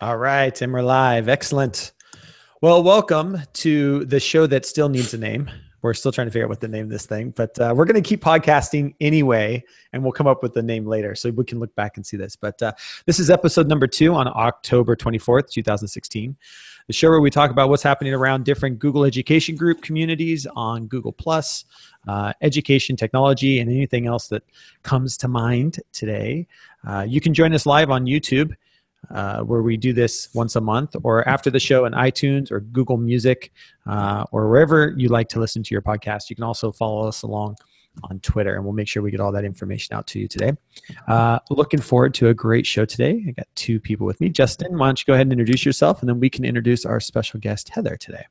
All right, and we're live. Excellent. Well, welcome to the show that still needs a name. We're still trying to figure out what to name of this thing, but uh, we're going to keep podcasting anyway, and we'll come up with the name later so we can look back and see this. But uh, this is episode number two on October 24th, 2016. The show where we talk about what's happening around different Google Education Group communities on Google Plus, uh, education, technology, and anything else that comes to mind today. Uh, you can join us live on YouTube uh, where we do this once a month or after the show in iTunes or Google Music uh, or wherever you like to listen to your podcast. You can also follow us along on Twitter, and we'll make sure we get all that information out to you today. Uh, looking forward to a great show today. I got two people with me. Justin, why don't you go ahead and introduce yourself, and then we can introduce our special guest, Heather, today.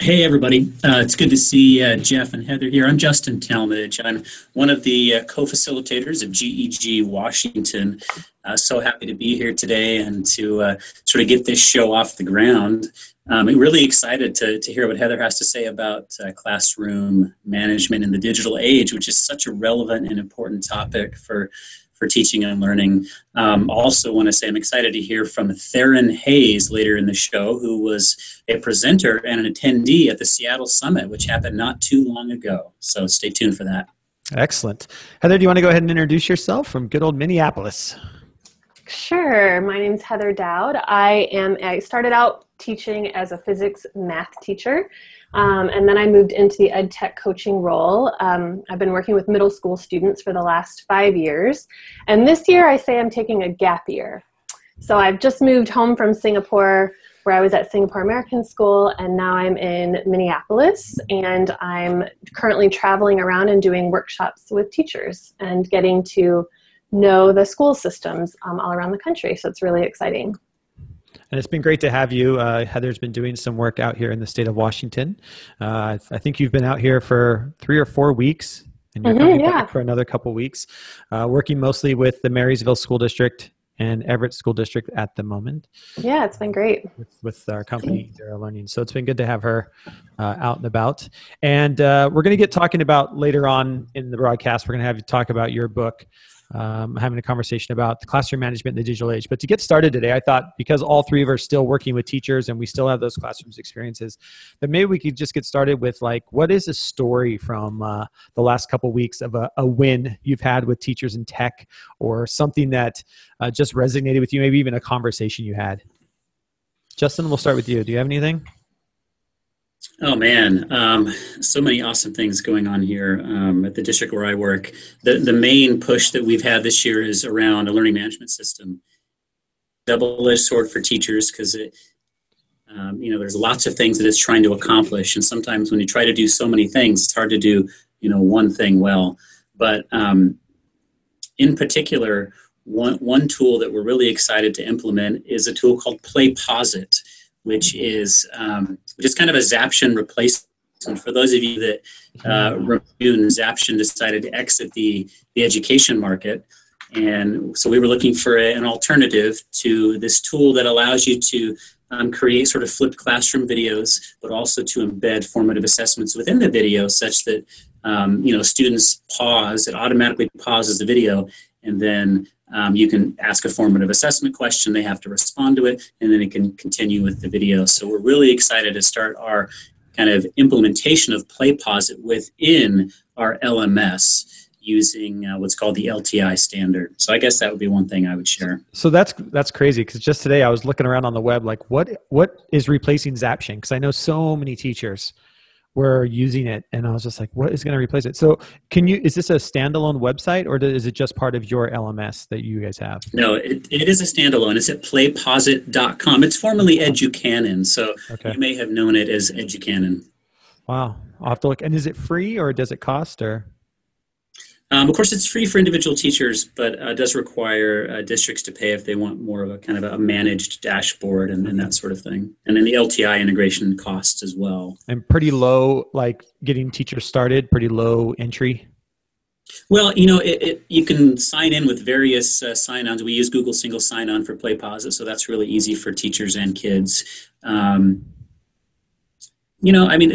Hey, everybody. Uh, it's good to see uh, Jeff and Heather here. I'm Justin Talmadge. I'm one of the uh, co facilitators of GEG Washington. Uh, so happy to be here today and to uh, sort of get this show off the ground. Um, I'm really excited to, to hear what Heather has to say about uh, classroom management in the digital age, which is such a relevant and important topic for for teaching and learning. Um, also, want to say I'm excited to hear from Theron Hayes later in the show, who was a presenter and an attendee at the Seattle Summit, which happened not too long ago. So stay tuned for that. Excellent. Heather, do you want to go ahead and introduce yourself from good old Minneapolis? Sure. My name is Heather Dowd. I am. I started out teaching as a physics math teacher. Um, and then I moved into the ed tech coaching role. Um, I've been working with middle school students for the last five years. And this year I say I'm taking a gap year. So I've just moved home from Singapore, where I was at Singapore American School, and now I'm in Minneapolis. And I'm currently traveling around and doing workshops with teachers and getting to know the school systems um, all around the country. So it's really exciting. And it's been great to have you. Uh, Heather's been doing some work out here in the state of Washington. Uh, I think you've been out here for three or four weeks, and you're mm-hmm, coming yeah. back for another couple weeks, uh, working mostly with the Marysville School District and Everett School District at the moment. Yeah, it's been great with, with our company Eduro Learning. So it's been good to have her uh, out and about. And uh, we're going to get talking about later on in the broadcast. We're going to have you talk about your book um, having a conversation about the classroom management in the digital age. But to get started today, I thought because all three of us are still working with teachers and we still have those classrooms experiences, that maybe we could just get started with like, what is a story from uh, the last couple weeks of a, a, win you've had with teachers in tech or something that uh, just resonated with you, maybe even a conversation you had? Justin, we'll start with you. Do you have anything? Oh man, um, so many awesome things going on here um, at the district where I work. The the main push that we've had this year is around a learning management system. Double-edged sword for teachers because it, um, you know, there's lots of things that it's trying to accomplish, and sometimes when you try to do so many things, it's hard to do you know one thing well. But um, in particular, one one tool that we're really excited to implement is a tool called PlayPosit which is um, which is kind of a Zaption replacement. For those of you that uh, reviewed Zaption decided to exit the, the education market, and so we were looking for a, an alternative to this tool that allows you to um, create sort of flipped classroom videos, but also to embed formative assessments within the video, such that um, you know students pause, it automatically pauses the video, and then um, you can ask a formative assessment question, they have to respond to it, and then it can continue with the video. So we're really excited to start our kind of implementation of play PlayPosit within our LMS using uh, what's called the LTI standard. So I guess that would be one thing I would share. So that's that's crazy because just today I was looking around on the web like what what is replacing Zaption because I know so many teachers were using it and i was just like what is going to replace it? So can you is this a standalone website or is it just part of your lms that you guys have? No it, it is a standalone. It's at playposit.com it's formerly educanon so okay. you may have known it as educanon. Wow. I'll have to look. And is it free or does it cost or um, of course, it's free for individual teachers, but uh, does require uh, districts to pay if they want more of a kind of a managed dashboard and, and, that sort of thing. And then the LTI integration costs as well. And pretty low, like getting teachers started, pretty low entry. Well, you know, it, it, you can sign in with various uh, sign-ons. We use Google Single Sign-On for PlayPosit, so that's really easy for teachers and kids. Um, you know, I mean,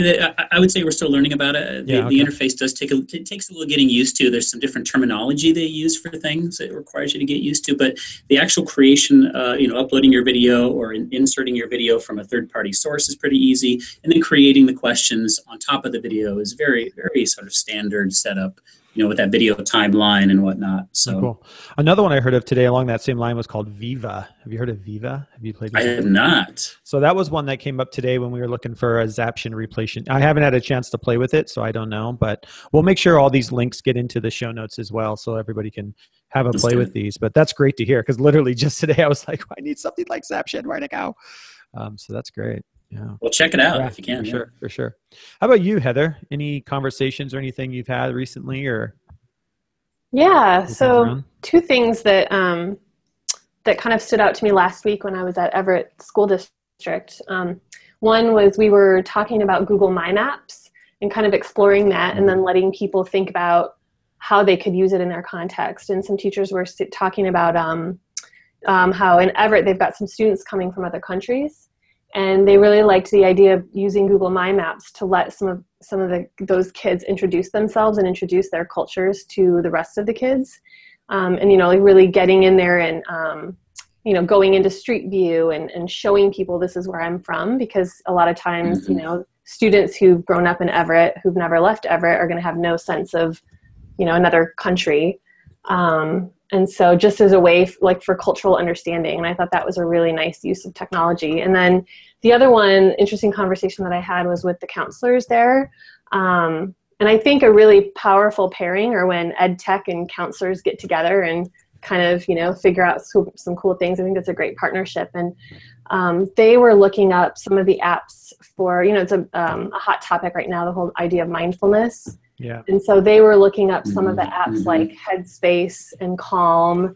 I would say we're still learning about it. The, yeah, okay. the interface does take a, it takes a little getting used to. There's some different terminology they use for things it requires you to get used to. But the actual creation, uh, you know, uploading your video or in, inserting your video from a third-party source is pretty easy, and then creating the questions on top of the video is very, very sort of standard setup you know, with that video timeline and whatnot. So cool. Another one I heard of today along that same line was called Viva. Have you heard of Viva? Have you played? Viva? I have not. So that was one that came up today when we were looking for a Zaption replacement. I haven't had a chance to play with it, so I don't know, but we'll make sure all these links get into the show notes as well, so everybody can have a play with these. But that's great to hear because literally just today I was like, I need something like Zaption. To go? Um, so that's great. Yeah. Well, check it out yeah, if you can. For yeah. sure, for sure. How about you, Heather? Any conversations or anything you've had recently, or? Yeah. So two things that um, that kind of stood out to me last week when I was at Everett School District. Um, one was we were talking about Google My Maps and kind of exploring that, and then letting people think about how they could use it in their context. And some teachers were talking about um, um, how in Everett they've got some students coming from other countries and they really liked the idea of using Google My Maps to let some of some of the, those kids introduce themselves and introduce their cultures to the rest of the kids, um, and you know, like really getting in there and um, you know going into Street View and, and showing people this is where I'm from because a lot of times mm-hmm. you know students who've grown up in Everett who've never left Everett are going to have no sense of you know another country. Um, and so just as a way like for cultural understanding and i thought that was a really nice use of technology. And then the other one interesting conversation that i had was with the counselors there. Um, and i think a really powerful pairing are when ed tech and counselors get together and kind of you know figure out some, some cool things. I think that's a great partnership. And um, they were looking up some of the apps for you know it's a, um, a hot topic right now the whole idea of mindfulness yeah. And so they were looking up some of the mm-hmm. apps mm-hmm. like Headspace and Calm.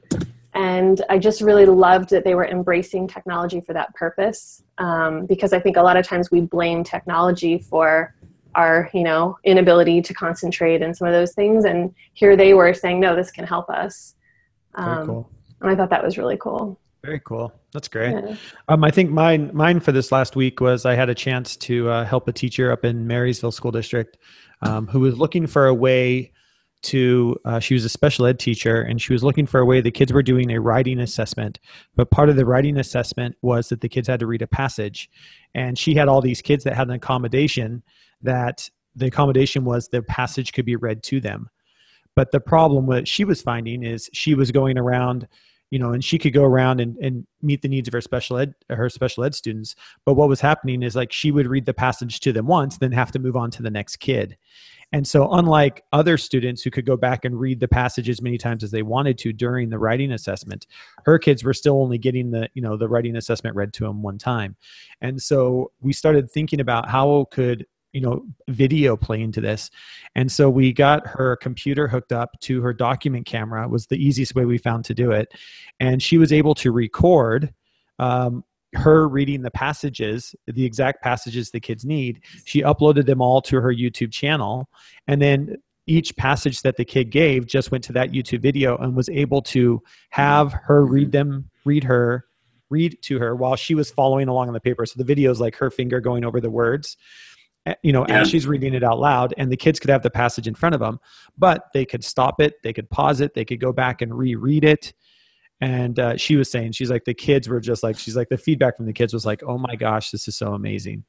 And I just really loved that they were embracing technology for that purpose. Um, because I think a lot of times we blame technology for our, you know, inability to concentrate and some of those things. And here they were saying, no, this can help us. Um, Very cool. And I thought that was really cool. Very cool. That's great. Yeah. Um, I think mine mine for this last week was I had a chance to uh, help a teacher up in Marysville School District um, who was looking for a way to uh, she was a special ed teacher and she was looking for a way the kids were doing a writing assessment. But part of the writing assessment was that the kids had to read a passage. And she had all these kids that had an accommodation that the accommodation was the passage could be read to them. But the problem that she was finding is she was going around you know, and she could go around and, and meet the needs of her special ed her special ed students. But what was happening is like she would read the passage to them once, then have to move on to the next kid. And so, unlike other students who could go back and read the passage as many times as they wanted to during the writing assessment, her kids were still only getting the you know the writing assessment read to them one time. And so we started thinking about how could you know video play into this. And so we got her computer hooked up to her document camera. Was the easiest way we found to do it. And she was able to record um, her reading the passages the exact passages the kids need. She uploaded them all to her youtube channel. And then each passage that the kid gave just went to that youtube video and was able to have her read them read her read to her while she was following along on the paper. So the video is like her finger going over the words you know, yeah. as she's reading it out loud, and the kids could have the passage in front of them, but they could stop it, they could pause it, they could go back and reread it. And uh, she was saying, she's like, the kids were just like, she's like, the feedback from the kids was like, oh my gosh, this is so amazing.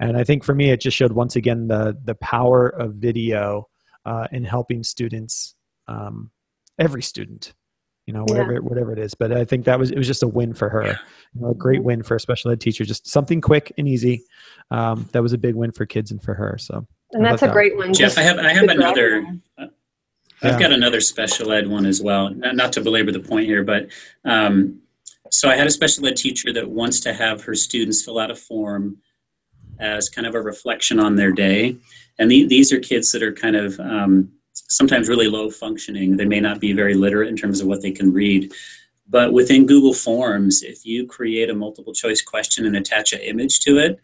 And I think for me, it just showed once again the the power of video uh, in helping students, um, every student, you know, whatever yeah. whatever it is. But I think that was it was just a win for her, you know, a great mm-hmm. win for a special ed teacher. Just something quick and easy. Um, that was a big win for kids and for her. So, and that's a that. great one. Jeff, I have I have another. Uh, I've yeah. got another special ed one as well. Not, not to belabor the point here, but um, so I had a special ed teacher that wants to have her students fill out a form as kind of a reflection on their day, and the, these are kids that are kind of um, sometimes really low functioning. They may not be very literate in terms of what they can read. But within Google Forms, if you create a multiple choice question and attach an image to it,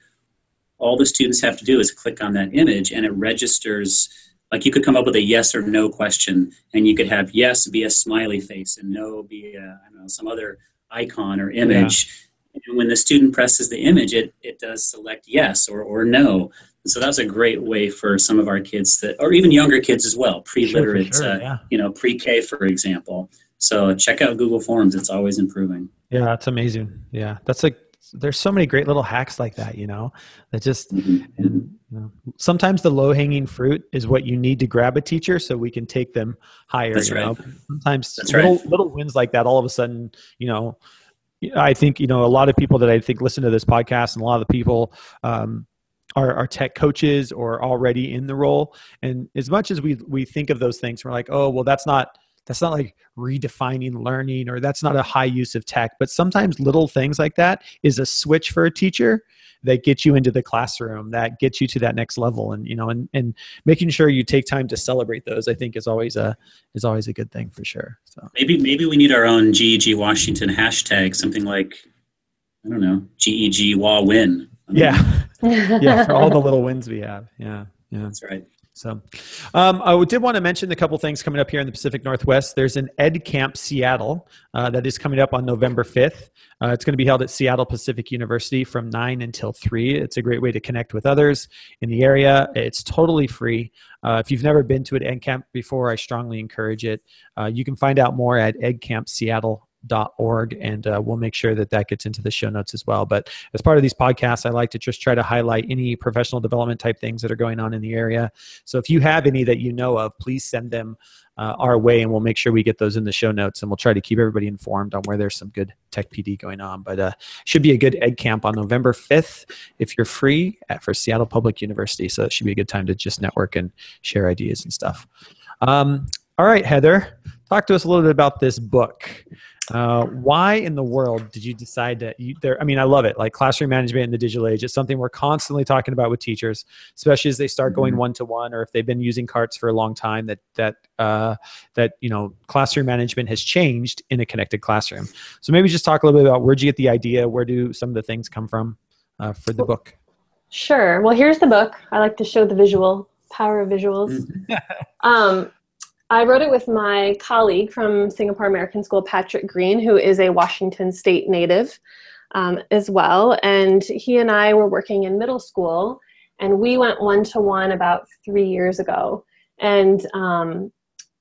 all the students have to do is click on that image and it registers. Like you could come up with a yes or no question, and you could have yes be a smiley face and no be a, I don't know some other icon or image. Yeah. And when the student presses the image, it, it does select yes or, or no. So that's a great way for some of our kids that, or even younger kids as well, pre-literate, sure, sure, uh, yeah. you know, pre-K, for example. So check out Google Forms; it's always improving. Yeah, that's amazing. Yeah, that's like there's so many great little hacks like that, you know, that just mm-hmm. and you know, sometimes the low hanging fruit is what you need to grab a teacher so we can take them higher. That's right. Know? Sometimes That's little right. little wins like that, all of a sudden, you know, I think you know a lot of people that I think listen to this podcast, and a lot of the people um, are, are tech coaches or already in the role. And as much as we we think of those things, we're like, oh, well, that's not that's not like redefining learning or that's not a high use of tech. But sometimes little things like that is a switch for a teacher that gets you into the classroom that gets you to that next level. And you know and, and making sure you take time to celebrate those i think is always a is always a good thing for sure so. Maybe maybe we need our own geg washington hashtag something like i don't know geg wah win yeah yeah for all the little wins we have yeah yeah that's right so, um, I did want to mention a couple things coming up here in the Pacific Northwest. There's an Ed Camp Seattle uh, that is coming up on November 5th. Uh, it's going to be held at Seattle Pacific University from 9 until 3. It's a great way to connect with others in the area. It's totally free. Uh, if you've never been to an Ed Camp before, I strongly encourage it. Uh, you can find out more at edcampseattle.com org and uh, we'll make sure that that gets into the show notes as well. But as part of these podcasts i like to just try to highlight any professional development type things that are going on in the area. So if you have any that you know of please send them uh, our way and we'll make sure we get those in the show notes and we'll try to keep everybody informed on where there's some good tech pd going on. But uh, should be a good ed camp on november 5th if you're free at, for seattle public university. So it should be a good time to just network and share ideas and stuff. Um, all right heather talk to us a little bit about this book uh, why in the world did you decide that you there? I mean, I love it. Like classroom management in the digital age, it's something we're constantly talking about with teachers, especially as they start going one to one, or if they've been using carts for a long time. That that uh, that you know, classroom management has changed in a connected classroom. So maybe just talk a little bit about where'd you get the idea? Where do some of the things come from uh, for the book? Sure. Well, here's the book. I like to show the visual power of visuals. Mm-hmm. um, I wrote it with my colleague from Singapore American School, Patrick Green, who is a Washington State native um, as well. And he and I were working in middle school, and we went one to one about three years ago. And um,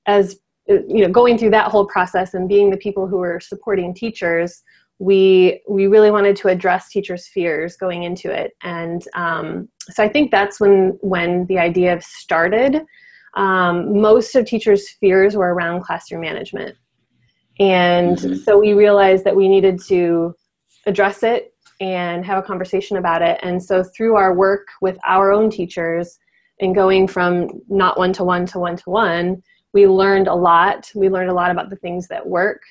as you know, going through that whole process and being the people who were supporting teachers, we we really wanted to address teachers' fears going into it. And um, so I think that's when when the idea started um, most of teachers' fears were around classroom management. And mm-hmm. so we realized that we needed to address it and have a conversation about it. And so through our work with our own teachers and going from not one to one to one to one, we learned a lot. We learned a lot about the things that work.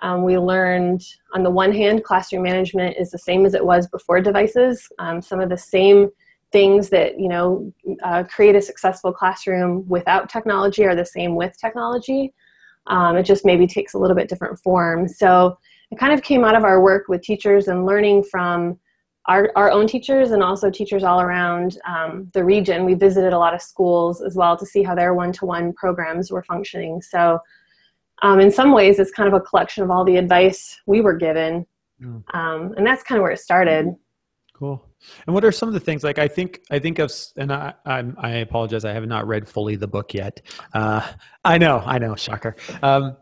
Um, we learned, on the one hand, classroom management is the same as it was before devices. Um, some of the same things that you know uh, create a successful classroom without technology are the same with technology. Um, it just maybe takes a little bit different form. So it kind of came out of our work with teachers and learning from our, our own teachers and also teachers all around um, the region. We visited a lot of schools as well to see how their one-to-one programs were functioning. So um, in some ways, it's kind of a collection of all the advice we were given. Mm. Um, and that's kind of where it started. Cool. And what are some of the things like I think I think of and I I'm, i apologize I have not read fully the book yet. Uh, I know I know shocker. Um,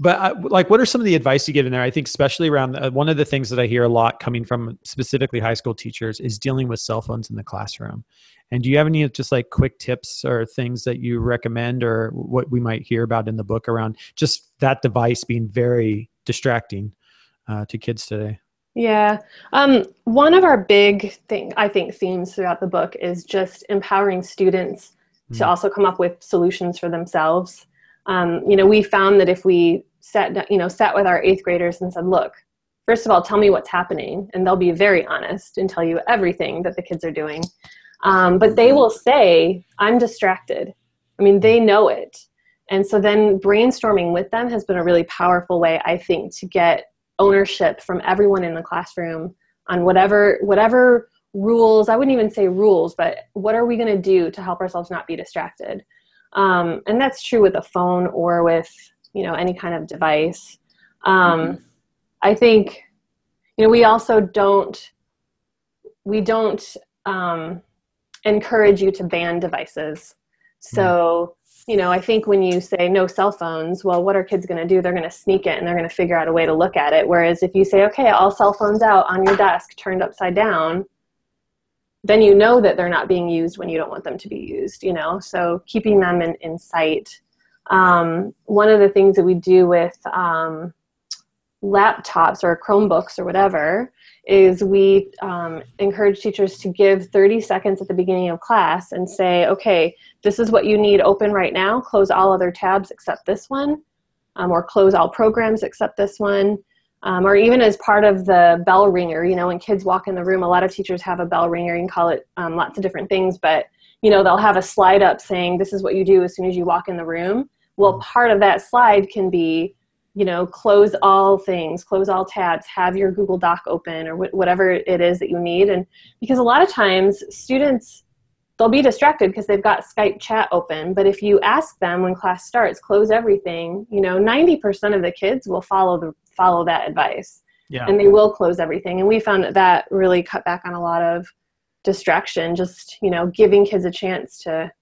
but I, like what are some of the advice you give in there? I think especially around uh, one of the things that I hear a lot coming from specifically high school teachers is dealing with cell phones in the classroom. And do you have any just like quick tips or things that you recommend or what we might hear about in the book around just that device being very distracting uh, to kids today? Yeah. Um, one of our big thing I think themes throughout the book is just empowering students mm. to hmm. also come up with solutions for themselves. Um, you know, we found that if we sat, you know, sat with our eighth graders and said, "Look, first of all, tell me what's happening," and they'll be very honest and tell you everything that the kids are doing. Um, but they will say, "I'm distracted." I mean, they know it. And so then brainstorming with them has been a really powerful way, I think, to get ownership from everyone in the classroom on whatever whatever rules i wouldn't even say rules but what are we going to do to help ourselves not be distracted um, and that's true with a phone or with you know any kind of device um, mm-hmm. i think you know we also don't we don't um, encourage you to ban devices. So, you know, I think when you say no cell phones, well, what are kids going to do? They're going to sneak it and they're going to figure out a way to look at it. Whereas if you say, okay, all cell phones out on your desk, turned upside down, then you know that they're not being used when you don't want them to be used, you know? So keeping them in, in sight. Um, one of the things that we do with um, laptops or Chromebooks or whatever is we um, encourage teachers to give 30 seconds at the beginning of class and say, okay, this is what you need open right now. Close all other tabs except this one, um, or close all programs except this one. Um, or even as part of the bell ringer, you know, when kids walk in the room, a lot of teachers have a bell ringer. You can call it um, lots of different things, but you know, they'll have a slide up saying, "This is what you do as soon as you walk in the room." Well, mm-hmm. part of that slide can be you know, close all things, close all tabs, have your Google Doc open or wh- whatever it is that you need. And because a lot of times students, they'll be distracted because they've got Skype chat open. But if you ask them when class starts, close everything, you know, 90% of the kids will follow the follow that advice. Yeah. And they will close everything. And we found that that really cut back on a lot of distraction, just, you know, giving kids a chance to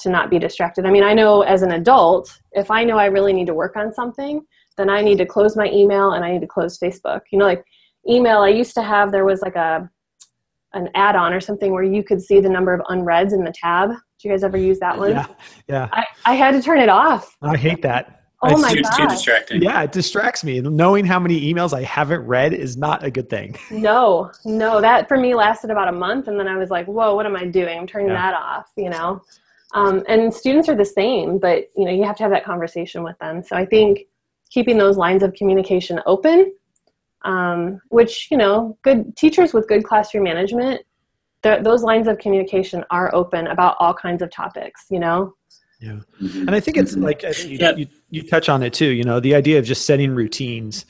to not be distracted. I mean, I know as an adult, if I know I really need to work on something, then I need to close my email and I need to close Facebook. You know, like email, I used to have, there was like a, an add-on or something where you could see the number of unreads in the tab. Do you guys ever use that one? Yeah, yeah. I, I had to turn it off. I hate that. Oh my god! Too distracting. Yeah, it distracts me. Knowing how many emails I haven't read is not a good thing. No, no, that for me lasted about a month, and then I was like, "Whoa, what am I doing? I'm turning yeah. that off." You know, um, and students are the same, but you know, you have to have that conversation with them. So I think keeping those lines of communication open, um, which, you know, good teachers with good classroom management, those lines of communication are open about all kinds of topics, you know? Yeah. Mm-hmm. And I think it's mm-hmm. like, I think you, you, you touch on it too, you know, the idea of just setting routines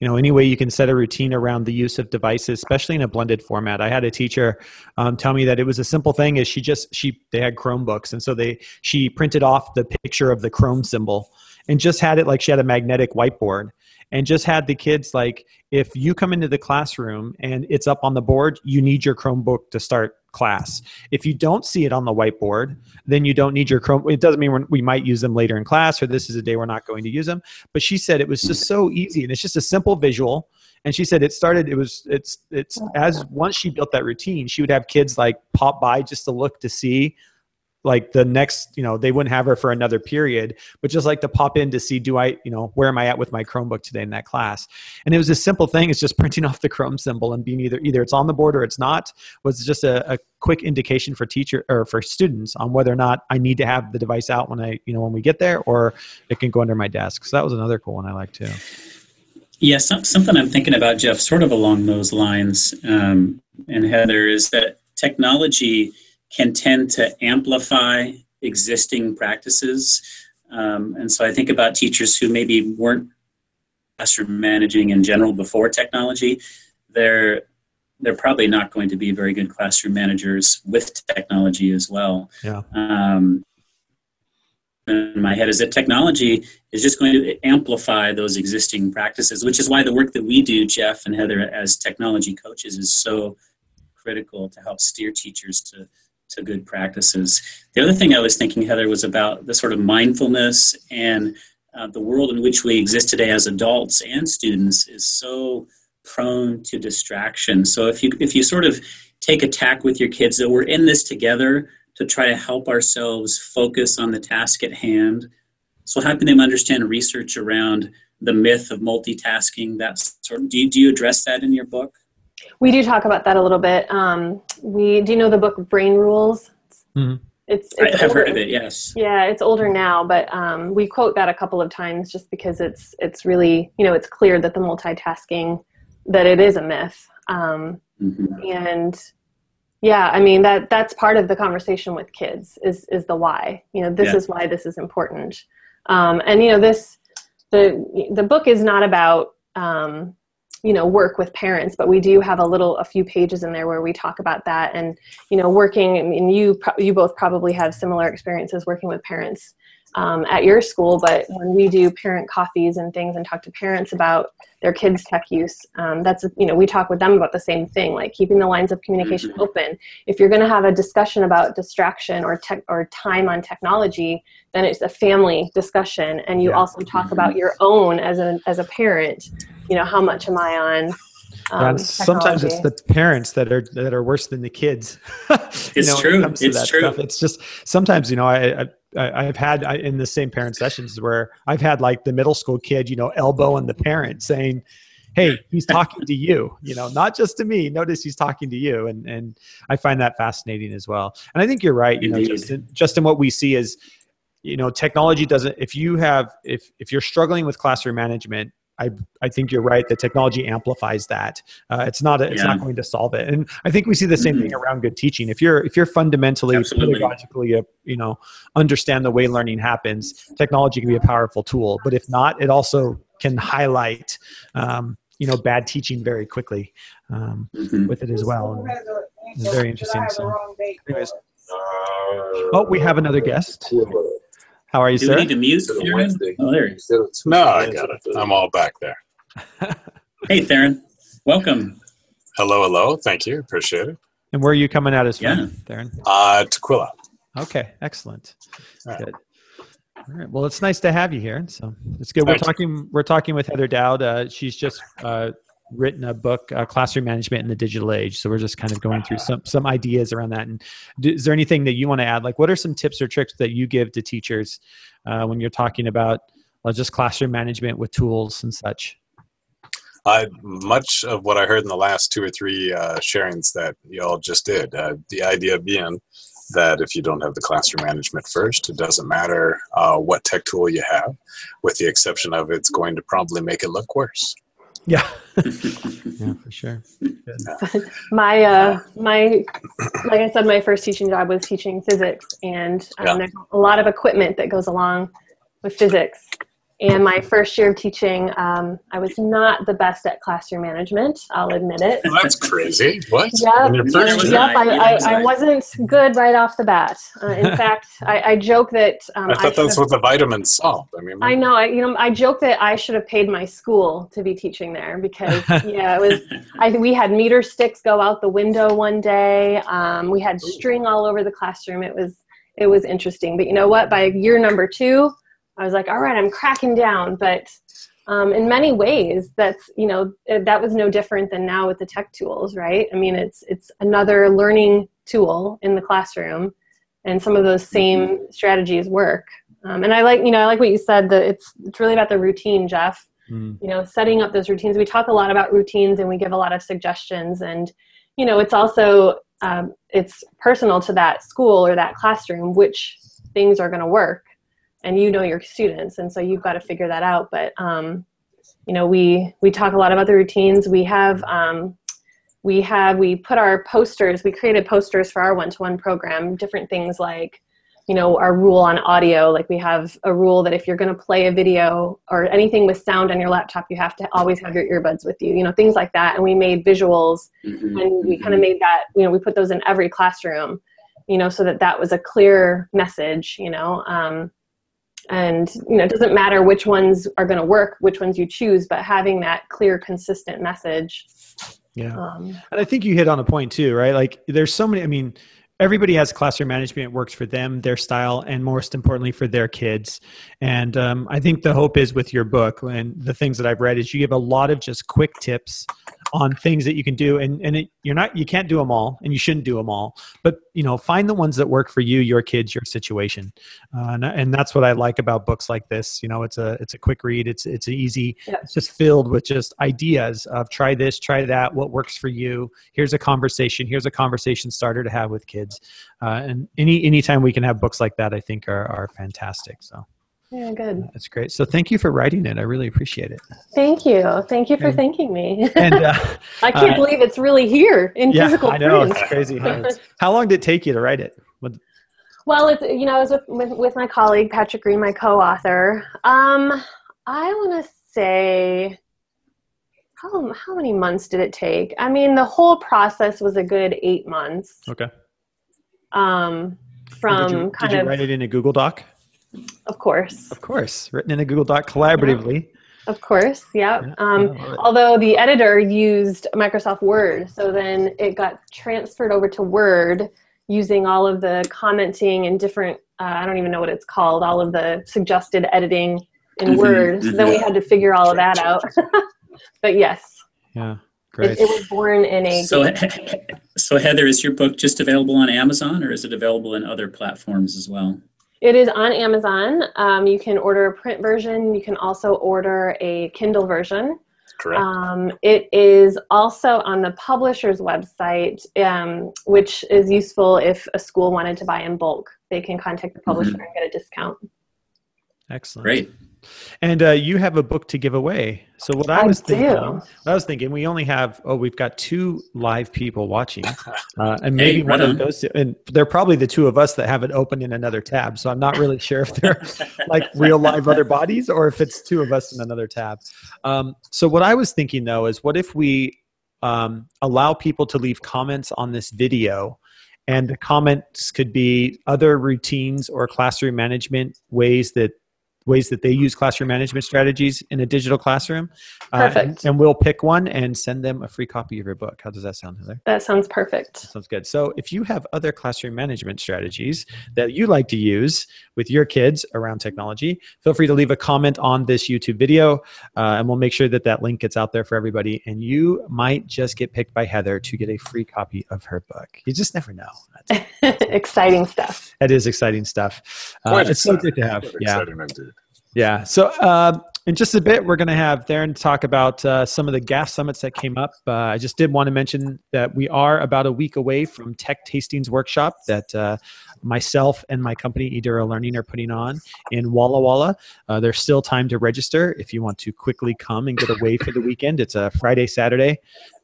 you know any way you can set a routine around the use of devices especially in a blended format i had a teacher um, tell me that it was a simple thing is she just she they had chromebooks and so they she printed off the picture of the chrome symbol and just had it like she had a magnetic whiteboard and just had the kids like if you come into the classroom and it's up on the board you need your chromebook to start class. If you don't see it on the whiteboard then you don't need your chrome it doesn't mean we might use them later in class or this is a day we're not going to use them but she said it was just so easy and it's just a simple visual. And she said it started it was it's it's as once she built that routine she would have kids like pop by just to look to see like the next you know they wouldn't have her for another period but just like to pop in to see do i you know where am i at with my chromebook today in that class? And it was a simple thing it's just printing off the chrome symbol and being either either it's on the board or it's not was just a, a quick indication for teacher or for students on whether or not i need to have the device out when i you know when we get there or it can go under my desk. So that was another cool one i like too. Yeah something i'm thinking about jeff sort of along those lines um, and heather is that technology can tend to amplify existing practices. Um, and so I think about teachers who maybe weren't classroom managing in general before technology. They're they're probably not going to be very good classroom managers with technology as well. Yeah. Um, in my head is that technology is just going to amplify those existing practices, which is why the work that we do, Jeff and Heather, as technology coaches, is so critical to help steer teachers to to good practices. The other thing I was thinking, Heather, was about the sort of mindfulness and uh, the world in which we exist today as adults and students is so prone to distraction. So if you if you sort of take a tack with your kids that we're in this together to try to help ourselves focus on the task at hand. So helping them understand research around the myth of multitasking. That sort of, do you, do you address that in your book? We do talk about that a little bit. Um, we do you know the book Brain Rules. Mm-hmm. It's, it's I've older. heard of it. Yes. Yeah, it's older now, but um, we quote that a couple of times just because it's it's really you know it's clear that the multitasking that it is a myth, um, mm-hmm. and yeah, I mean that that's part of the conversation with kids is is the why. You know, this yeah. is why this is important, um, and you know this the the book is not about um, you know work with parents but we do have a little a few pages in there where we talk about that and you know working I and you you both probably have similar experiences working with parents um, at your school, but when we do parent coffees and things and talk to parents about their kids' tech use, um, that's you know we talk with them about the same thing, like keeping the lines of communication mm-hmm. open. If you're going to have a discussion about distraction or tech or time on technology, then it's a family discussion, and you yeah. also talk about your own as a as a parent. You know, how much am I on? Um, sometimes it's the parents that are that are worse than the kids. it's know, true. It it's true. Stuff. It's just sometimes you know I, I I, have had in the same parent sessions where I've had like the middle school kid, you know, elbowing the parent saying, Hey, he's talking to you, you know, not just to me. Notice he's talking to you. And, and I find that fascinating as well. And I think you're right. You Indeed. know, just in, just in what we see is, you know, technology doesn't, if you have, if, if you're struggling with classroom management, I, I think you're right. The technology amplifies that. Uh, it's not a, it's yeah. not going to solve it. And I think we see the same mm-hmm. thing around good teaching. If you're if you're fundamentally Absolutely. pedagogically, uh, you know, understand the way learning happens, technology can be a powerful tool. But if not, it also can highlight, um, you know, bad teaching very quickly um, mm-hmm. with it as well. And it's very interesting. So, anyways, oh, we have another guest. How are you, Do sir? we need to mute Theron? Oh, there he is. No, I got it. I'm all back there. hey, Theron. Welcome. Hello, hello. Thank you. Appreciate it. And where are you coming at us from, yeah. Theron? Uh, Tukwila. Okay, excellent. Good. All right. Well, it's nice to have you here. So it's good. We're talking. We're talking with Heather Dowd. Uh, she's just uh, written a book, uh, Classroom Management in the Digital Age. So we're just kind of going through some some ideas around that. And do, is there anything that you want to add? Like, what are some tips or tricks that you give to teachers uh, when you're talking about just classroom management with tools and such? Uh, much of what I heard in the last two or three uh, sharings that you all just did. Uh, the idea being that if you don't have the classroom management first, it doesn't matter uh, what tech tool you have, with the exception of it's going to probably make it look worse. Yeah. yeah, for sure. my uh, my like I said, my first teaching job was teaching physics, and um, yeah. there's a lot of equipment that goes along with physics. And my first year of teaching, um, I was not the best at classroom management. I'll admit it. Well, that's crazy. What? Yep. yep. I, I, I, wasn't good right off the bat. Uh, in fact, I, I, joke that um, I thought that's what the vitamins solved. I mean, I know. I, you know, I joke that I should have paid my school to be teaching there because yeah, it was. I we had meter sticks go out the window one day. Um, we had string all over the classroom. It was it was interesting. But you know what? By year number two I was like, all right, I'm cracking down. But um, in many ways, that's you know that was no different than now with the tech tools, right? I mean, it's it's another learning tool in the classroom, and some of those same mm-hmm. strategies work. Um, and I like you know I like what you said that it's it's really about the routine, Jeff. Mm. You know, setting up those routines. We talk a lot about routines, and we give a lot of suggestions. And you know, it's also um, it's personal to that school or that classroom which things are going to work and you know your students and so you've got to figure that out but um, you know we we talk a lot about the routines we have um, we have we put our posters we created posters for our one-to-one program different things like you know our rule on audio like we have a rule that if you're going to play a video or anything with sound on your laptop you have to always have your earbuds with you you know things like that and we made visuals mm-hmm. and we kind of made that you know we put those in every classroom you know so that that was a clear message you know um, and you know it doesn't matter which ones are going to work which ones you choose but having that clear consistent message yeah. um, and i think you hit on a point too right? Like there's so many i mean everybody has classroom management works for them their style and most importantly for their kids. And um, i think the hope is with your book and the things that i've read is you give a lot of just quick tips on things that you can do and, and it, you're not you can't do them all and you shouldn't do them all but you know find the ones that work for you your kids your situation. Uh, and, and that's what i like about books like this you know it's a it's a quick read it's it's easy. Yeah. it's just filled with just ideas of try this try that what works for you. Here's a conversation here's a conversation starter to have with kids. Uh, and any anytime we can have books like that i think are, are fantastic so yeah, good. That's great. So thank you for writing it. I really appreciate it. Thank you. Thank you for and, thanking me. And uh, I can't uh, believe it's really here in yeah, physical I know print. it's crazy. How long did it take you to write it? What? Well, it's you know, I was with, with, with my colleague Patrick Green, my co-author. Um, I want to say how how many months did it take? I mean, the whole process was a good eight months. Okay. Um, from did you, kind did you of write it in a Google Doc? Of course. Of course, written in a Google Doc collaboratively. Of course, yeah. Yeah, Um, I love it. although the editor used Microsoft Word, so then it got transferred over to Word using all of the commenting and different, uh, I don't even know what it's called, all of the suggested editing in Mhm, Word. So then we mhm. had to figure all of that out. but yes, Yeah, it, it was born in a. So, so Heather, is your book just available on Amazon, or is it available in other platforms as well? It is on Amazon. Um, you can order a print version. You can also order a Kindle version. Correct. Um, it is also on the publisher's website, um, which is useful if a school wanted to buy in bulk. They can contact the publisher and get a discount. Excellent. Great. And uh, you have a book to give away. So what I, I was thinking, what I was thinking, we only have oh, we've got two live people watching, uh, and maybe Hey, one of on. those, two, and they're probably the two of us that have it open in another tab. So I'm not really sure if they're like real live other bodies or if it's two of us in another tab. Um, so what I was thinking though is, what if we um, allow people to leave comments on this video? And the comments could be other routines or classroom management ways that ways that they use classroom management strategies in a digital classroom. Uh, and- Perfect. and, we'll pick one and send them a free copy of your book. How does that sound, Heather? That sounds perfect. Sounds good. So, if you have other classroom management strategies that you like to use with your kids around technology, feel free to leave a comment on this YouTube video, uh, and we'll make sure that that link gets out there for everybody. And you might just get picked by Heather to get a free copy of her book. You just never know. That's, Exciting stuff. that is exciting stuff. Uh, it's so good to have. Yeah. exciting indeed. Yeah. So uh, in just a bit, we're going to have Darren talk about uh, some of the GAF summits that came up. Uh, I just did want to mention that we are about a week away from Tech Tastings Workshop that uh, myself and my company, Eduro Learning, are putting on in Walla Walla. Uh, there's still time to register if you want to quickly come and get away for the weekend. It's a Friday, Saturday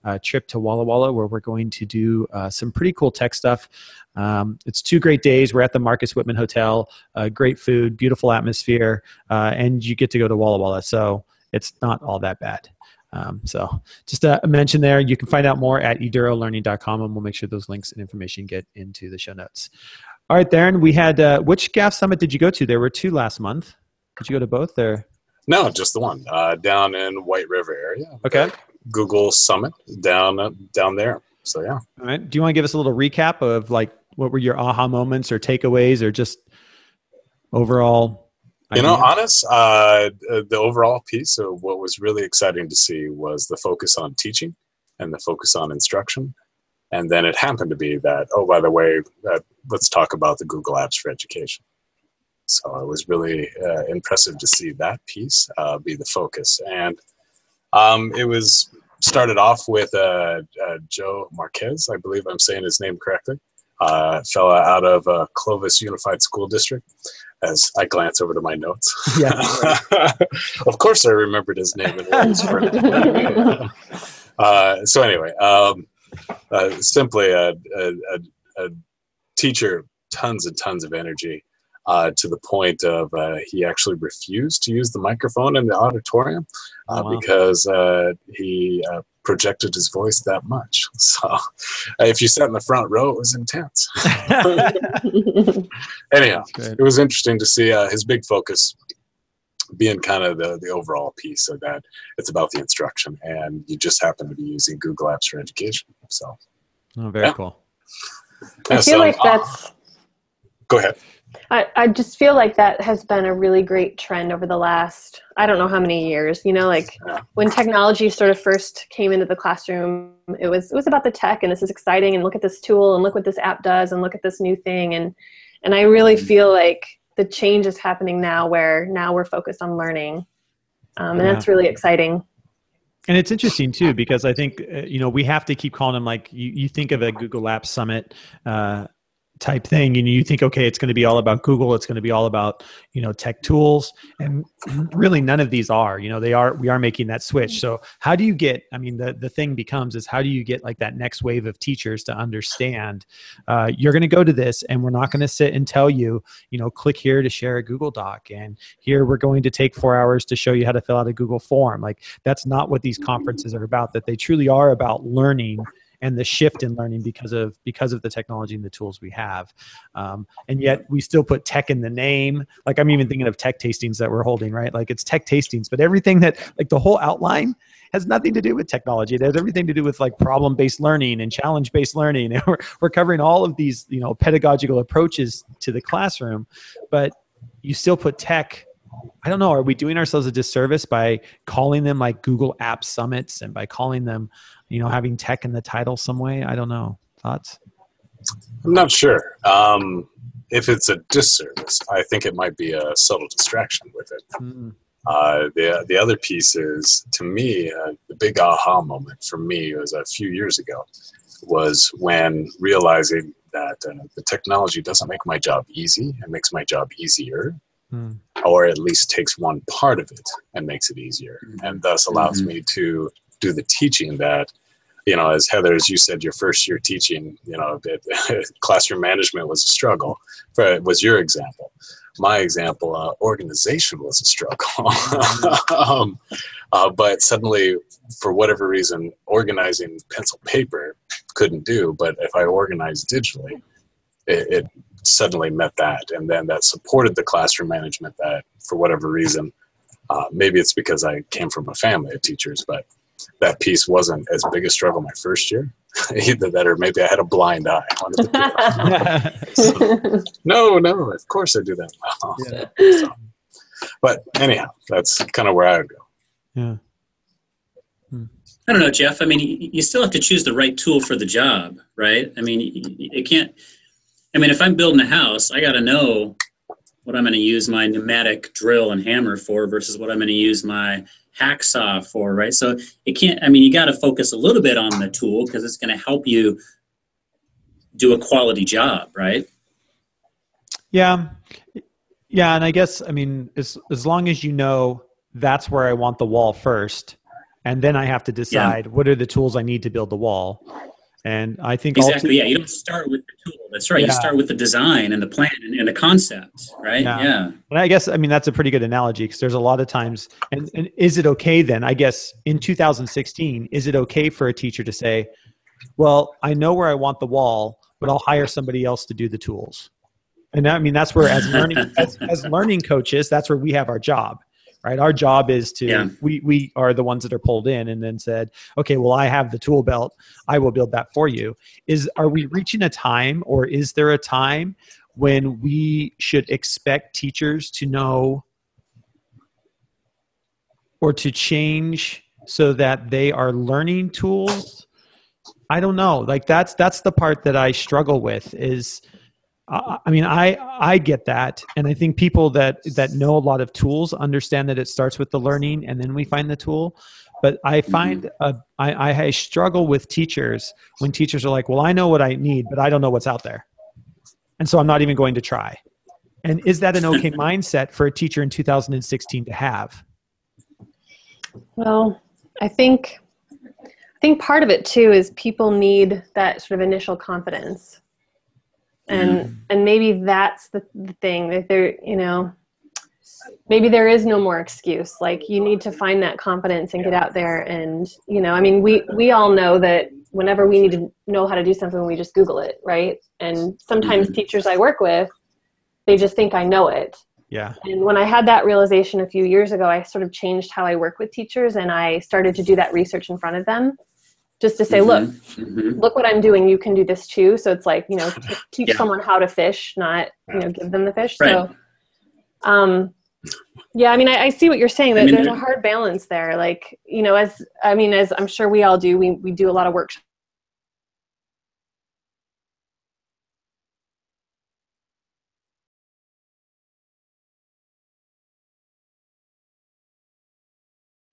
uh, trip to Walla Walla where we're going to do uh, some pretty cool tech stuff. Um, it's two great days. We're at the Marcus Whitman Hotel. Uh, great food, beautiful atmosphere, uh, and you get to go to Walla Walla. So it's not all that bad. Um, so just a mention there. You can find out more at edurolearning.com, and we'll make sure those links and information get into the show notes. All right, Darren, we had uh, which GAF summit did you go to? There were two last month. Did you go to both? Or No, just the one uh, down in White River area. okay, Google Summit down uh, down there. So yeah. all right. Do you want to give us a little recap of like what were your aha moments or takeaways or just overall? You know, honest, uh, the overall piece of what was really exciting to see was the focus on teaching and the focus on instruction. And then it happened to be that, oh, by the way, uh, let's talk about the Google Apps for Education. So it was really uh, impressive to see that piece uh, be the focus. And um, it was started off with uh, uh, Joe Marquez, I believe I'm saying his name correctly, uh, fella out of uh, Clovis Unified School District. As I glance over to my notes, Yeah. of course I remembered his name and where he's from. uh, so anyway, um, uh, simply a, a, a, teacher, tons and tons of energy, uh, to the point of uh, he actually refused to use the microphone in the auditorium uh, Oh, wow. because uh, he uh, projected his voice that much. So uh, if you sat in the front row, it was intense. Anyhow, it was interesting to see uh, his big focus being kind of the, the overall piece of that it's about the instruction and you just happen to be using google apps for education so Oh, very Yeah. cool. I Yeah, feel so, like uh, that's go ahead I, I just feel like that has been a really great trend over the last I don't know how many years. You know, like Yeah. when technology sort of first came into the classroom, it was it was about the tech and this is exciting and look at this tool and look what this app does and look at this new thing and and I really Mm-hmm. feel like the change is happening now where now we're focused on learning. Um, and Yeah. that's really exciting. And it's interesting too because I think uh, you know we have to keep calling them like you, you think of a Google Apps Summit uh, type thing, and you think okay, it's going to be all about Google, it's going to be all about you know tech tools, and really none of these are. You know they are we are making that switch. So how do you get? I mean the the thing becomes is how do you get like that next wave of teachers to understand uh, you're going to go to this, and we're not going to sit and tell you you know click here to share a Google Doc, and here we're going to take four hours to show you how to fill out a Google form. Like that's not what these conferences are about that they truly are about learning and the shift in learning because of because of the technology and the tools we have um, and yet we still put tech in the name like i'm even thinking of tech tastings that we're holding right like it's tech tastings but everything that like the whole outline has nothing to do with technology. It has everything to do with like problem based learning and challenge based learning. And we're, we're covering all of these, you know, pedagogical approaches to the classroom, but you still put tech. I don't know. Are we doing ourselves a disservice by calling them like Google App Summits and by calling them, you know, having tech in the title some way? I don't know. Thoughts? I'm not sure. Um, if it's a disservice, I think it might be a subtle distraction with it. Mm. Uh, the the other piece is to me uh, the big aha moment for me was a few years ago was when realizing that uh, the technology doesn't make my job easy it makes my job easier mm. or at least takes one part of it and makes it easier mm-hmm. and thus allows mm-hmm. me to do the teaching that you know as heather as you said your first year teaching you know it, classroom management was a struggle for, was your example my example, uh, organization was a struggle. um, uh, but suddenly, for whatever reason, organizing pencil paper couldn't do. But if I organized digitally, it, it suddenly met that. And then that supported the classroom management that, for whatever reason, uh, maybe it's because I came from a family of teachers, but that piece wasn't as big a struggle my first year. Either that, or maybe I had a blind eye. so, no, no, of course I do that. Yeah. So, but anyhow, that's kind of where I would go. Yeah. Hmm. I don't know, Jeff. I mean, you still have to choose the right tool for the job, right? I mean, it can't. I mean, if I'm building a house, I got to know what I'm going to use my pneumatic drill and hammer for versus what I'm going to use my hacksaw for, right? So it can't, I mean, you got to focus a little bit on the tool because it's going to help you do a quality job, right? Yeah. Yeah. And I guess, I mean, as, as long as you know that's where I want the wall first, and then I have to decide yeah. what are the tools I need to build the wall. And I think exactly, yeah. You don't start with the tool. That's right. Yeah. You start with the design and the plan and, and the concept, right? Yeah. yeah. And I guess I mean that's a pretty good analogy because there's a lot of times. And, and is it okay then? I guess in 2016, is it okay for a teacher to say, "Well, I know where I want the wall, but I'll hire somebody else to do the tools." And I mean that's where as learning as, as learning coaches, that's where we have our job right? Our job is to yeah. we we are the ones that are pulled in and then said okay well i have the tool belt. I will build that for you. Is are we reaching a time or is there a time when we should expect teachers to know or to change so that they are learning tools? I don't know. Like that's that's the part that i struggle with is I mean, I I get that, and I think people that that know a lot of tools understand that it starts with the learning, and then we find the tool. But I mm-hmm. find mm-hmm. I, I struggle with teachers when teachers are like, "Well, I know what I need, but I don't know what's out there," and so I'm not even going to try. And is that an okay mindset for a teacher in 2016 to have? Well, I think I think part of it too is people need that sort of initial confidence and mm. and maybe that's the, the thing that there you know maybe there is no more excuse. Like you need to find that confidence and get out there and you know i mean we we all know that whenever we need to know how to do something we just google it right? And sometimes mm-hmm. teachers i work with they just think i know it. Yeah. And when i had that realization a few years ago i sort of changed how i work with teachers and i started to do that research in front of them just to say, mm-hmm. look, mm-hmm. look what I'm doing. You can do this too. So it's like, you know, t- teach yeah. someone how to fish, not, you know, give them the fish. Right. So, um, yeah, I mean, I, I, see what you're saying. That I mean, there's a hard balance there. Like, you know, as I mean, as I'm sure we all do, we we do a lot of work.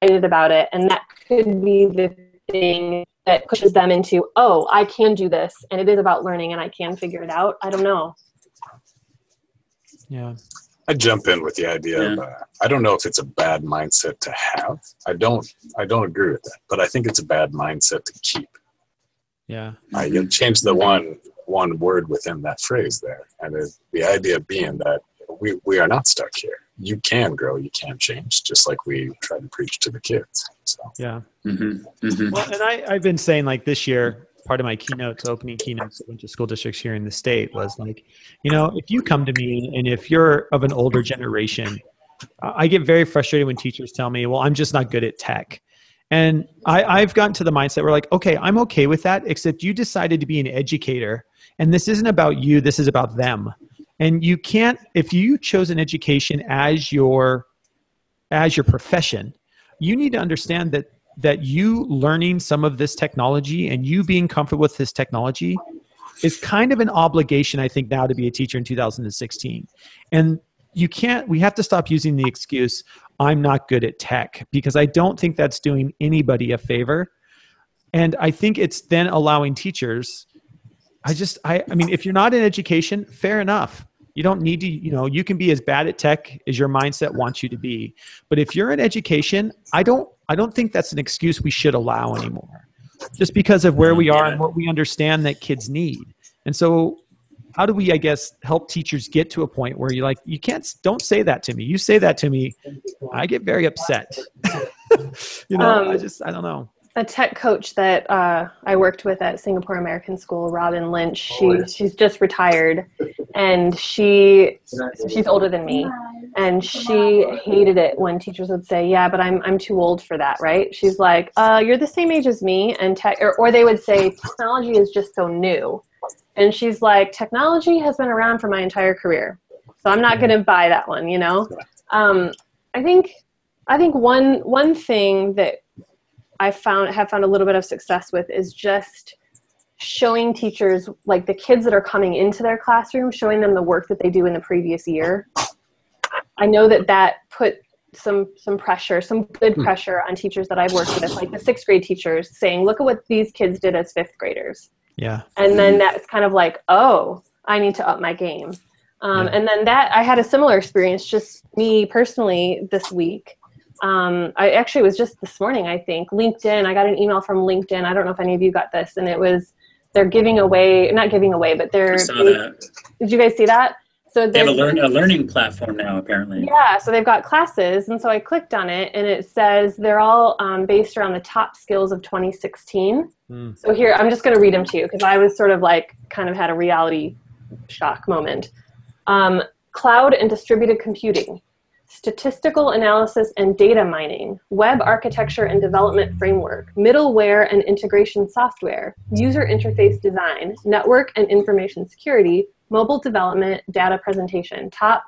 about it, and that could be the thing that pushes them into, oh, I can do this, and it is about learning, and I can figure it out. I don't know. Yeah. I jump in with the idea yeah. of uh, I don't know if it's a bad mindset to have. I don't I don't agree with that, but I think it's a bad mindset to keep. Yeah. I you change the one one word within that phrase there, and it, the idea being that we we are not stuck here. You can grow, you can change, just like we try to preach to the kids. So yeah. Mm-hmm. Mm-hmm. Well, and I I've been saying like this year part of my keynotes, opening keynotes, a bunch of school districts here in the state was like, you know, if you come to me and if you're of an older generation, I get very frustrated when teachers tell me, well, I'm just not good at tech. And I, I've gotten to the mindset where like, okay, I'm okay with that, except you decided to be an educator. And this isn't about you, this is about them. And you can't, if you chose an education as your as your profession, you need to understand that that you learning some of this technology and you being comfortable with this technology is kind of an obligation, I think, now to be a teacher in 2016. And you can't, we have to stop using the excuse, I'm not good at tech, because I don't think that's doing anybody a favor. And I think it's then allowing teachers, I just, I, I mean, if you're not in education, fair enough. You don't need to, you know, you can be as bad at tech as your mindset wants you to be. But if you're in education, I don't I don't think that's an excuse we should allow anymore. Just because of where we are and what we understand that kids need. And so how do we i guess help teachers get to a point where you're like you can't don't say that to me you say that to me i get very upset you know um, i just i don't know a tech coach that uh, I worked with at Singapore American School, Robin Lynch. She oh, she's just retired, and she she's older than me, and she hated it when teachers would say, "Yeah, but I'm I'm too old for that." Right? She's like, uh, "You're the same age as me," and tech, or, or they would say, "Technology is just so new," and she's like, "Technology has been around for my entire career, so I'm not going to buy that one." You know, um, I think I think one one thing that I found have found a little bit of success with is just showing teachers like the kids that are coming into their classroom showing them the work that they do in the previous year i know that that put some some pressure some good hmm. pressure on teachers that i've worked with like the sixth grade teachers saying look at what these kids did as fifth graders yeah and then that's kind of like oh i need to up my game um, yeah. and then that i had a similar experience just me personally this week um, I actually was just this morning, I think, LinkedIn. I got an email from LinkedIn. I don't know if any of you got this, and it was they're giving away, not giving away, but they're. I saw that. Did you guys see that? So they have a, learn, a learning platform now, apparently. Yeah, so they've got classes, and so I clicked on it, and it says they're all um, based around the top skills of 2016. Mm. So here, I'm just going to read them to you because I was sort of like kind of had a reality shock moment. Um, cloud and distributed computing, statistical analysis and data mining, web architecture and development framework, middleware and integration software, user interface design, network and information security, mobile development, data presentation. Top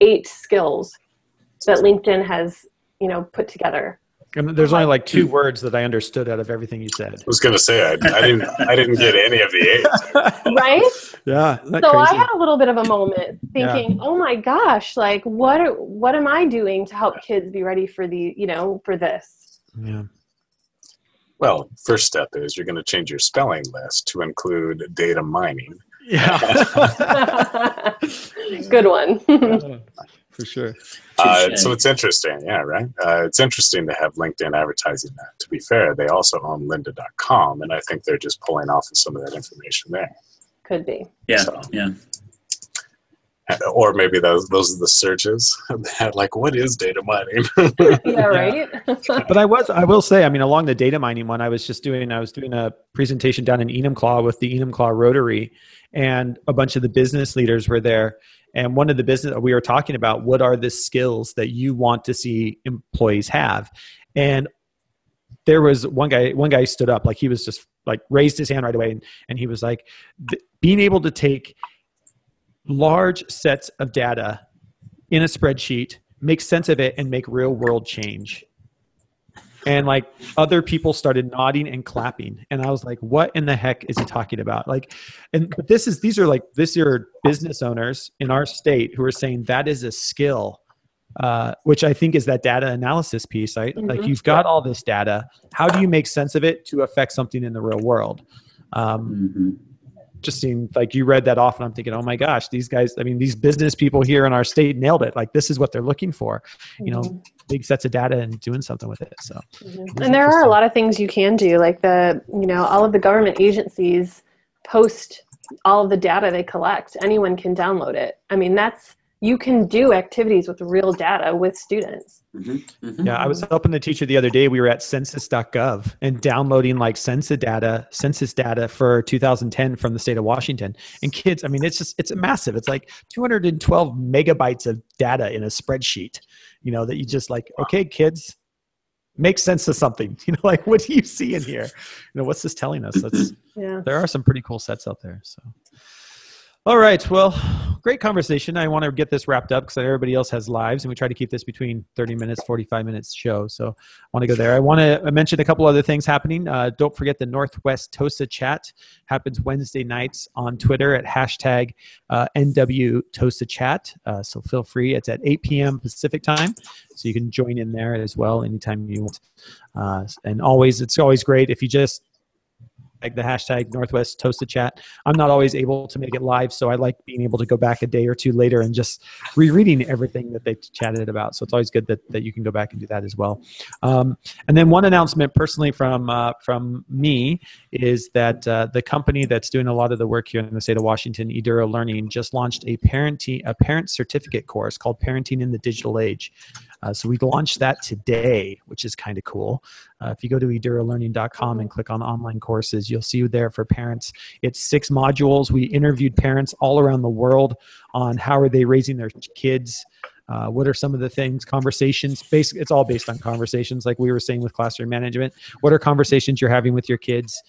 eight skills that LinkedIn has, you know, put together. And there's only like two words that I understood out of everything you said. I was going to say I, I, didn't I didn't get any of the eight. right? Yeah. So crazy? I had a little bit of a moment thinking, yeah. "Oh my gosh, like what what am I doing to help kids be ready for the, you know, for this?" Yeah. Well, first step is you're going to change your spelling list to include data mining. Yeah. Good one uh, for sure. Uh, so it's interesting, yeah, right? Uh, it's interesting to have LinkedIn advertising that. To be fair, they also own lynda.com, and I think they're just pulling off of some of that information there. Could be. Yeah, so, yeah. Or maybe those those are the searches like what is data mining? yeah, right. but I was I will say I mean along the data mining one I was just doing I was doing a presentation down in Enumclaw with the Enumclaw Rotary and a bunch of the business leaders were there and one of the business we were talking about, what are the skills that you want to see employees have? And there was one guy, one guy stood up, like he was just like raised his hand right away. And, and he was like, being able to take large sets of data in a spreadsheet, make sense of it, and make real world change. And like other people started nodding and clapping. And i was like what in the heck is he talking about? Like and but this is these are like this are business owners in our state who are saying that is a skill uh, which i think is that data analysis piece right? Mm-hmm. like you've got all this data. How do you make sense of it to affect something in the real world? Um, mm-hmm just seemed like you read that off and i'm thinking oh my gosh these guys i mean these business people here in our state nailed it like this is what they're looking for you know mm-hmm. big sets of data and doing something with it so mm-hmm. and there are a lot of things you can do like the you know all of the government agencies post all of the data they collect anyone can download it i mean that's you can do activities with real data with students. Mm-hmm. Mm-hmm. Yeah, I was helping the teacher the other day. We were at census.gov and downloading like census data, census data for 2010 from the state of Washington. And kids, I mean, it's just it's massive. It's like 212 megabytes of data in a spreadsheet. You know that you just like, okay, kids, make sense of something. You know, like what do you see in here? You know, what's this telling us? That's Yeah. there are some pretty cool sets out there. So, all right. Well, great conversation. I want to get this wrapped up because everybody else has lives, and we try to keep this between 30 minutes, 45 minutes show. So, I want to go there. I want to mention a couple other things happening. Uh, don't forget the Northwest TOSA chat happens Wednesday nights on Twitter at hashtag uh, NW TOSA chat. Uh, so, feel free. It's at 8 p.m. Pacific time. So, you can join in there as well anytime you want. Uh, and always, it's always great if you just the hashtag Northwest TOSA Chat. I'm not always able to make it live, so I like being able to go back a day or two later and just rereading everything that they chatted about. So it's always good that, that you can go back and do that as well. Um, and then one announcement personally from uh, from me is that uh, the company that's doing a lot of the work here in the state of Washington, Eduro Learning, just launched a parenting a parent certificate course called Parenting in the Digital Age. Uh, so we launched that today, which is kind of cool. Uh, if you go to edurolearning.com and click on online courses, you'll see you there for parents. It's six modules. We interviewed parents all around the world on how are they raising their kids. Uh, what are some of the things conversations basically it's all based on conversations like we were saying with classroom management what are conversations you're having with your kids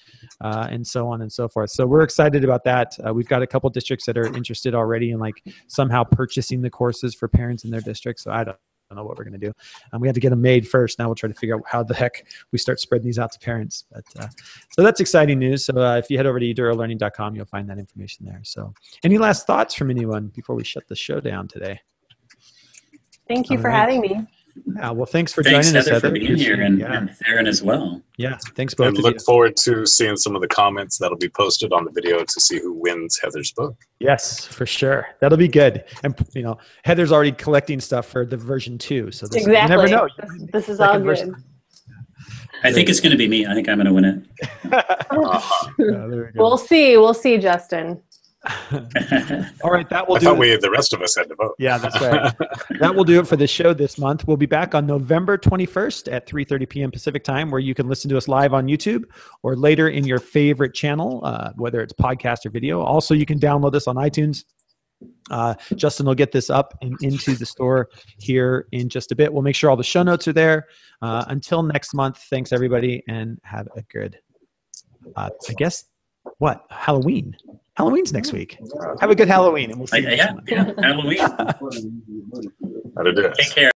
uh, and so on and so forth so we're excited about that uh, we've got a couple districts that are interested already in like somehow purchasing the courses for parents in their district so i don't don't know what we're going to do. Um, we had to get them made first. Now we'll try to figure out how the heck we start spreading these out to parents. But uh, so that's exciting news. So uh, if you head over to edurolearning.com, you'll find that information there. So any last thoughts from anyone before we shut the show down today? Thank you All for right. having me. Yeah, well, thanks for Thanks, joining us, Heather, Heather. for being here, and, yeah, and Theron as well. yeah, thanks both and of look you. forward to seeing some of the comments that'll be posted on the video to see who wins Heather's book. Yes, for sure. That'll be good. And you know, Heather's already collecting stuff for the version two. So this, Exactly. you never know. This, this is all Second version. good. I think it's going to be me. I think I'm going to win it. Uh-huh. Yeah, we. We'll see. We'll see, Justin. All right, that will I do. thought it. we, the rest of us, had to vote. Yeah, that's right. that will do it for the show this month. We'll be back on November 21st at 3:30 p.m. Pacific time, where you can listen to us live on YouTube or later in your favorite channel, uh, whether it's podcast or video. Also, you can download us on iTunes. Uh, Justin will get this up and into the store here in just a bit. We'll make sure all the show notes are there. Uh, until next month, thanks everybody, and have a good. Uh, I guess what Halloween. Halloween's next week. Have a good Halloween, and we'll see. Uh, you next yeah, month. yeah, Halloween. How to do it. Take care.